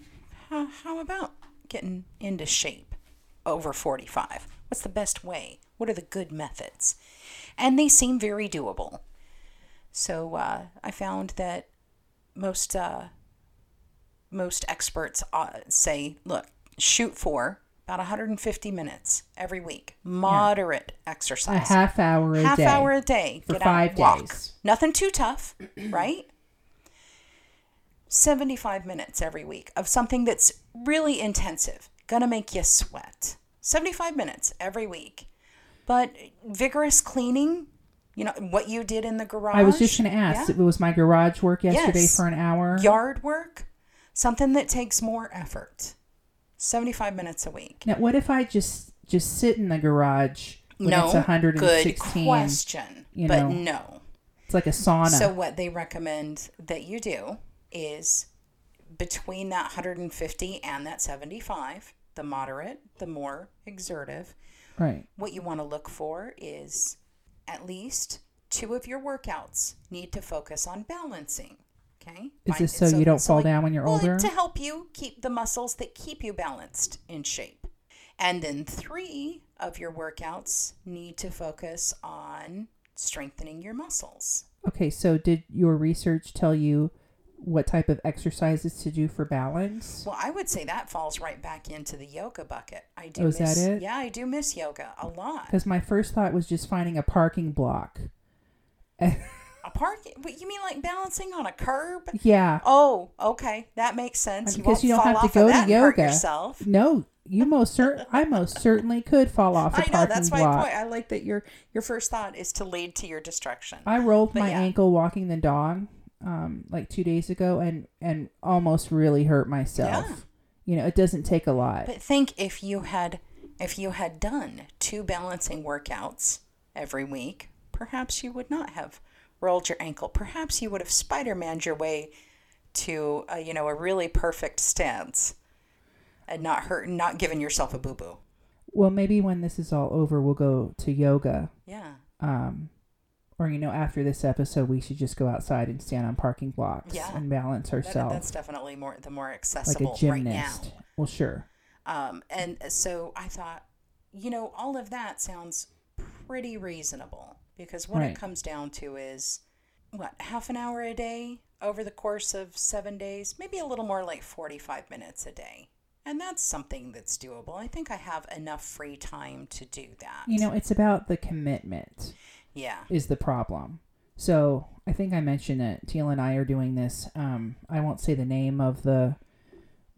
how, how about getting into shape over 45? What's the best way? What are the good methods? And they seem very doable. So, uh, I found that most uh, most experts uh, say, look, shoot for about 150 minutes every week, moderate A exercise half hour a half day. hour a day. for Get five out, walk. days. Nothing too tough, right? 75 minutes every week of something that's really intensive, gonna make you sweat. 75 minutes every week. But vigorous cleaning, you know, what you did in the garage. I was just going to ask. yeah? It was my garage work yesterday Yes. for an hour. Yard work, something that takes more effort. 75 minutes a week. Now, what if I just just sit in the garage when no, it's good 116? question. you but know, no. It's like a sauna. So what they recommend that you do is between that 150 and that 75, the moderate, the more exertive, right. what you want to look for is at least two of your workouts need to focus on balancing. Okay? Is this so you don't fall down when you're well, older? To help you keep the muscles that keep you balanced in shape. And then three of your workouts need to focus on strengthening your muscles. Okay, so did your research tell you what type of exercises to do for balance? Well, I would say that falls right back into the yoga bucket. I do Oh, is that miss it? Yeah, I do miss yoga a lot. Because my first thought was just finding a parking block. A parking? What, you mean like balancing on a curb? Yeah. Oh, okay, that makes sense. You Because won't you don't fall have to go to that and hurt yoga. yourself. No, you most cer- I most certainly could fall off a I know that's my point. I like that your your first thought is to lead to your destruction. I rolled But my yeah. ankle walking the dog um like 2 days ago and and almost really hurt myself. Yeah. You know, it doesn't take a lot. But think if you had if you had done two balancing workouts every week, perhaps you would not have rolled your ankle. Perhaps you would have Spider-Maned your way to a, you know a really perfect stance and not hurt not giving yourself a boo-boo. well, maybe when this is all over we'll go to yoga. Yeah. Um or you know, after this episode, we should just go outside and stand on parking blocks Yeah. and balance That, ourselves that's definitely more the more accessible like a right now. gymnast. Well, sure. Um, and so I thought, you know, all of that sounds pretty reasonable because what Right. it comes down to is what, half an hour a day over the course of seven days, maybe a little more like 45 minutes a day. And that's something that's doable. I think I have enough free time to do that. You know, it's about the commitment. Yeah. is the problem. So I think I mentioned that Teal and I are doing this. Um, I won't say the name of the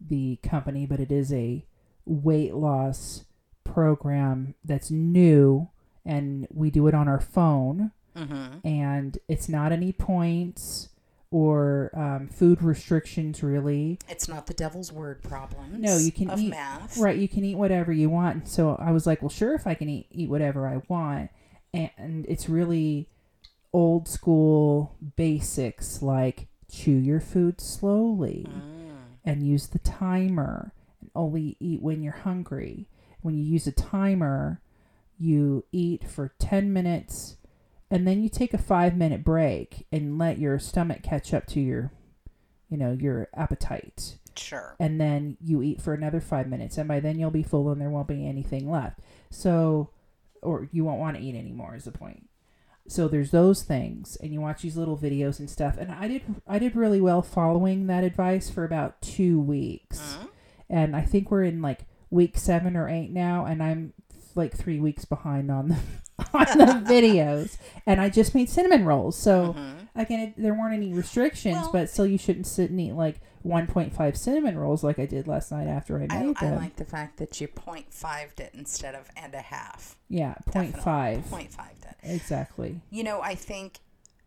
the company, but it is a weight loss program that's new, and we do it on our phone. Mm-hmm. And it's not any points or um, food restrictions, really. It's not the devil's word problems. No, you can of eat- math. Right, you can eat whatever you want. So I was like, well, sure, if I can eat, eat whatever I want. And it's really old school basics like chew your food slowly Mm. and use the timer and only eat when you're hungry. When you use a timer, you eat for 10 minutes and then you take a 5 minute break and let your stomach catch up to your you know, your appetite Sure. and then you eat for another five minutes, and by then you'll be full and there won't be anything left. So, or you won't want to eat anymore, is the point. So there's those things, and you watch these little videos and stuff. And I did, I did really well following that advice for about two weeks, Mhm. and I think we're in like week seven or eight now, and I'm like three weeks behind on the on the videos. And I just made cinnamon rolls, so Mhm. Again, it, there weren't any restrictions, Well- but still, you shouldn't sit and eat like 1.5 cinnamon rolls like I did last night after I made I them. I like the fact that you point fived it instead of and a half. yeah, Definitely. 0.5. Point fived it. Exactly. You know, I think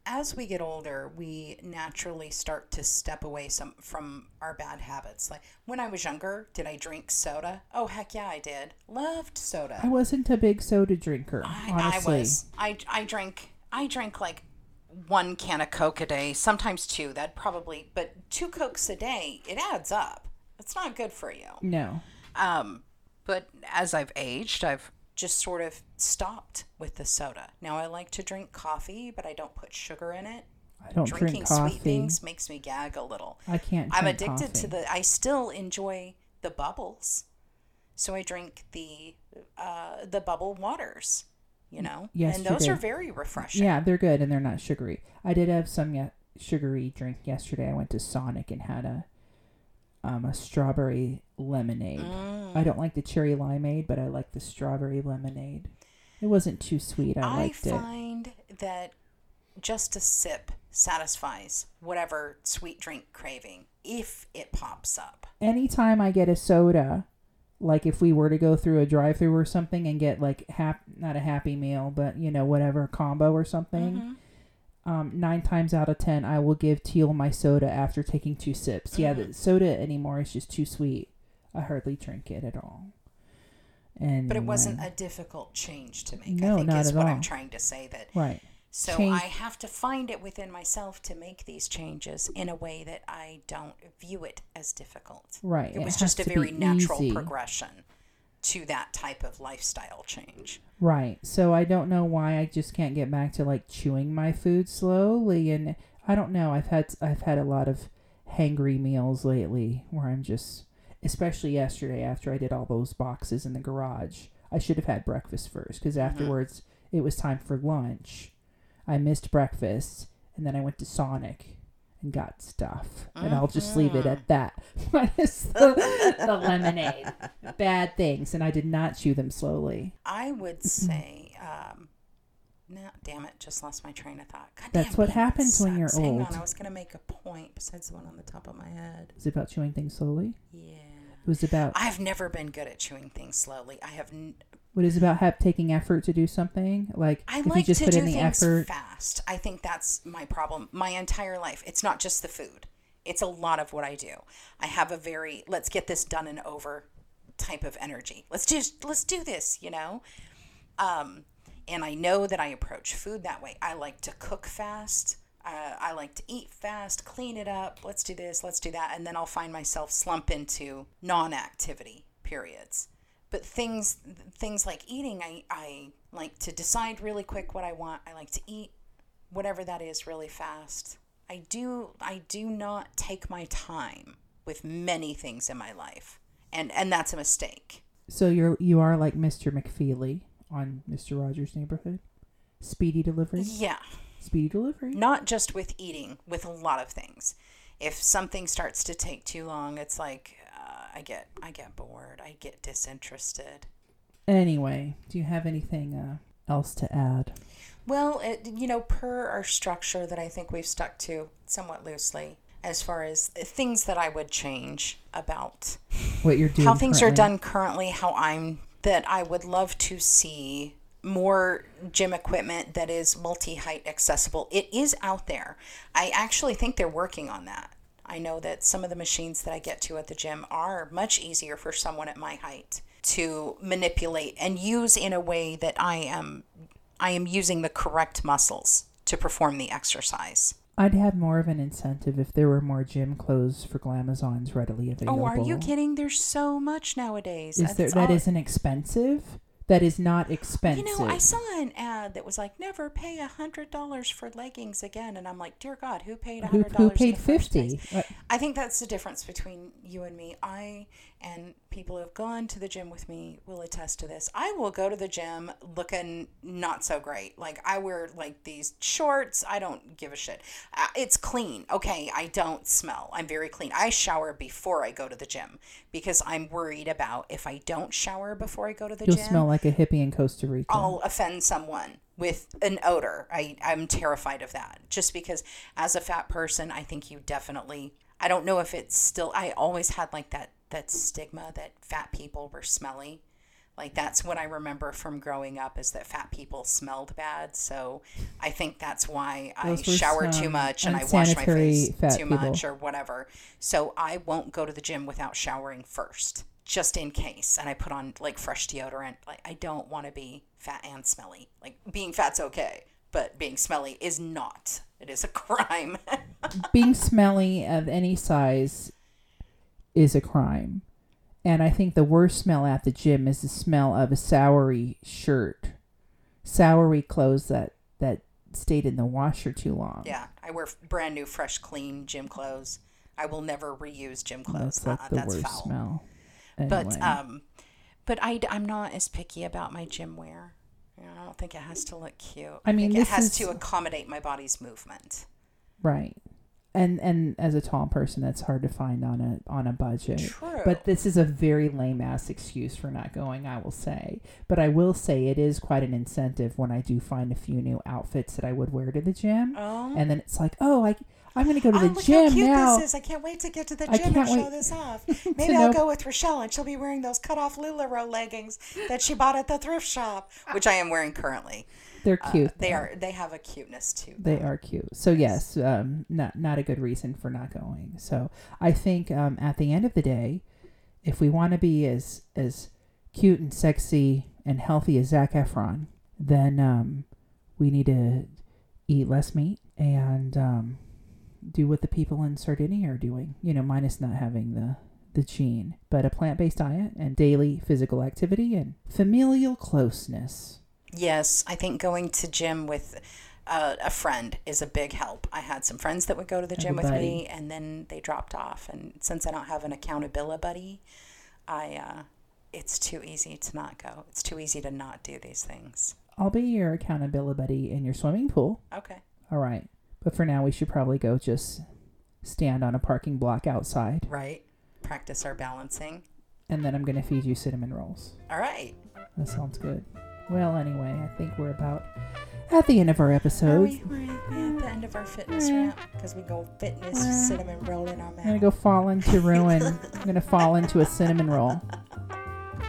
as we get older, we naturally start to step away some from our bad habits. Like when I was younger, did I drink soda? Oh heck yeah, I did. Loved soda. I wasn't a big soda drinker, I, honestly. I was. I I drank. I drank like one can of Coke a day, sometimes two. That probably, but two Cokes a day, it adds up. It's not good for you. No. Um, but as I've aged, I've just sort of stopped with the soda. Now I like to drink coffee, but I don't put sugar in it. I don't Drinking drink coffee. sweet things makes me gag a little. I can't I'm addicted coffee. to the. I still enjoy the bubbles, so I drink the uh, the bubble waters. You know, Yes. and those are very refreshing. Yeah, they're good and they're not sugary. I did have some ye- sugary drink yesterday. I went to Sonic and had a um, a strawberry lemonade. Mm. I don't like the cherry limeade, but I like the strawberry lemonade. It wasn't too sweet. I, I liked it. find that just a sip satisfies whatever sweet drink craving if it pops up. anytime I get a soda, like if we were to go through a drive through or something and get like hap not a happy meal, but you know, whatever combo or something, Mhm. um, nine times out of ten I will give Teal my soda after taking two sips. Yeah, Mm-hmm. the soda anymore is just too sweet. I hardly drink it at all. And But it wasn't a difficult change to make. No, I think not is at what all. I'm trying to say that right. So Change- I have to find it within myself to make these changes in a way that I don't view it as difficult. Right. It It was just a very natural easy. progression to that type of lifestyle change. Right. So I don't know why I just can't get back to like chewing my food slowly and I don't know. I've had I've had a lot of hangry meals lately where I'm just especially yesterday after I did all those boxes in the garage. I should have had breakfast first cuz mm-hmm. afterwards it was time for lunch. I missed breakfast and then I went to Sonic and got stuff. And I'll just leave it at that. Minus the, the lemonade. Bad things and I did not chew them slowly. I would say um, no, damn it, just lost my train of thought. God That's damn what happens when you're. Hang old. on, I was gonna make a point besides the one on the top of my head. Is it about chewing things slowly? Yeah. It was about I've never been good at chewing things slowly. I have. N- what is about have, taking effort to do something? Like I if you like just to put do in the things effort. fast. I think that's my problem. My entire life. It's not just the food. It's a lot of what I do. I have a very let's get this done and over type of energy. Let's just let's do this, you know? Um and I know that I approach food that way. I like to cook fast. Uh, I like to eat fast, clean it up. Let's do this, let's do that. And then I'll find myself slump into non activity periods. But things things like eating, I, I like to decide really quick what I want. I like to eat whatever that is really fast. I do I do not take my time with many things in my life. And and that's a mistake. So you're you are like Mr. McFeely on Mr. Rogers' Neighborhood. Speedy delivery. Yeah. Speedy delivery. not just with eating, with a lot of things. If something starts to take too long, it's like I get I get bored, I get disinterested. Anyway, do you have anything uh, else to add? Well, it, you know, per our structure that I think we've stuck to somewhat loosely, as far as things that I would change about What you're doing? how things are done currently, how I'm that I would love to see more gym equipment that is multi height accessible. It is out there. I actually think they're working on that. I know that some of the machines that I get to at the gym are much easier for someone at my height to manipulate and use in a way that I am I am using the correct muscles to perform the exercise. I'd have more of an incentive if there were more gym clothes for Glamazons readily available. Oh, are you kidding? There's so much nowadays. Is there, that all... isn't expensive? That is not expensive. You know, I saw an ad that was like, "Never pay a hundred dollars for leggings again," and I'm like, "Dear God, who paid a who, hundred who dollars?" paid fifty? Uh, I think that's the difference between you and me. I and people who have gone to the gym with me will attest to this. I will go to the gym looking not so great. Like I wear like these shorts. I don't give a shit. Uh, It's clean. Okay, I don't smell. I'm very clean. I shower before I go to the gym because I'm worried about if I don't shower before I go to the gym. You'll smell like a hippie in Costa Rica. I'll offend someone with an odor. I, I'm terrified of that. Just because as a fat person, I think you definitely I don't know if it's still I always had like that that stigma that fat people were smelly. Like that's what I remember from growing up is that fat people smelled bad. So I think that's why I Those were shower too much and I wash my face too people. much or whatever. So I won't go to the gym without showering first, just in case. And I put on like fresh deodorant. Like I don't want to be fat and smelly. Like being fat's okay, but being smelly is not. It is a crime. Being smelly of any size is a crime. And I think the worst smell at the gym is the smell of a soury shirt, soury clothes that that stayed in the washer too long. yeah, I wear brand new, fresh, clean gym clothes. I will never reuse gym clothes. that's like Uh-uh, the that's worst foul. smell. But um, but I I'm not as picky about my gym wear. You know, I don't think it has to look cute. I mean, think it has is- to accommodate my body's movement. right. And and as a tall person, that's hard to find on a on a budget. True. But this is a very lame ass excuse for not going, I will say. But I will say it is quite an incentive when I do find a few new outfits that I would wear to the gym. oh. And then it's like, oh, I, I'm going to go to Oh, the look gym how cute now. this is! I can't wait to get to the gym and show wait this off. Maybe I'll know- go with Rochelle, and she'll be wearing those cut-off Lularoe leggings that she bought at the thrift shop, which I am wearing currently. They're Uh, cute. they though. are. They have a cuteness too. They are cute. So yes, um, not not a good reason for not going. So I think um, at the end of the day, if we want to be as as cute and sexy and healthy as Zac Efron, then um, we need to eat less meat and um, do what the people in Sardinia are doing. You know, minus not having the the gene, but a plant based diet and daily physical activity and familial closeness. Yes, I think going to gym with uh, a friend is a big help. I had some friends that would go to the gym with me, and then they dropped off. And since I don't have an accountability buddy, I uh, it's too easy to not go. It's too easy to not do these things. I'll be your accountability buddy in your swimming pool. Okay. All right. But for now, we should probably go just stand on a parking block outside. Right. Practice our balancing. And then I'm going to feed you cinnamon rolls. All right. That sounds good. Well, anyway, I think we're about at the end of our Are episode. we? We're at the end of our fitness mm. rant because we go fitness cinnamon roll in our mouth. I'm gonna go fall into ruin. I'm gonna fall into a cinnamon roll.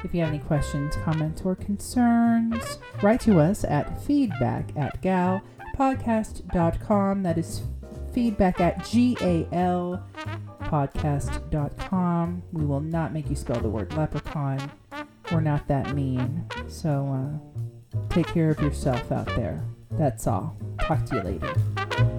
If you have any questions, comments, or concerns, write to us at feedback at galpodcast.com. That is feedback at G-A-L podcast.com. We will not make you spell the word leprechaun. We're not that mean. So uh, take care of yourself out there. That's all. Talk to you later.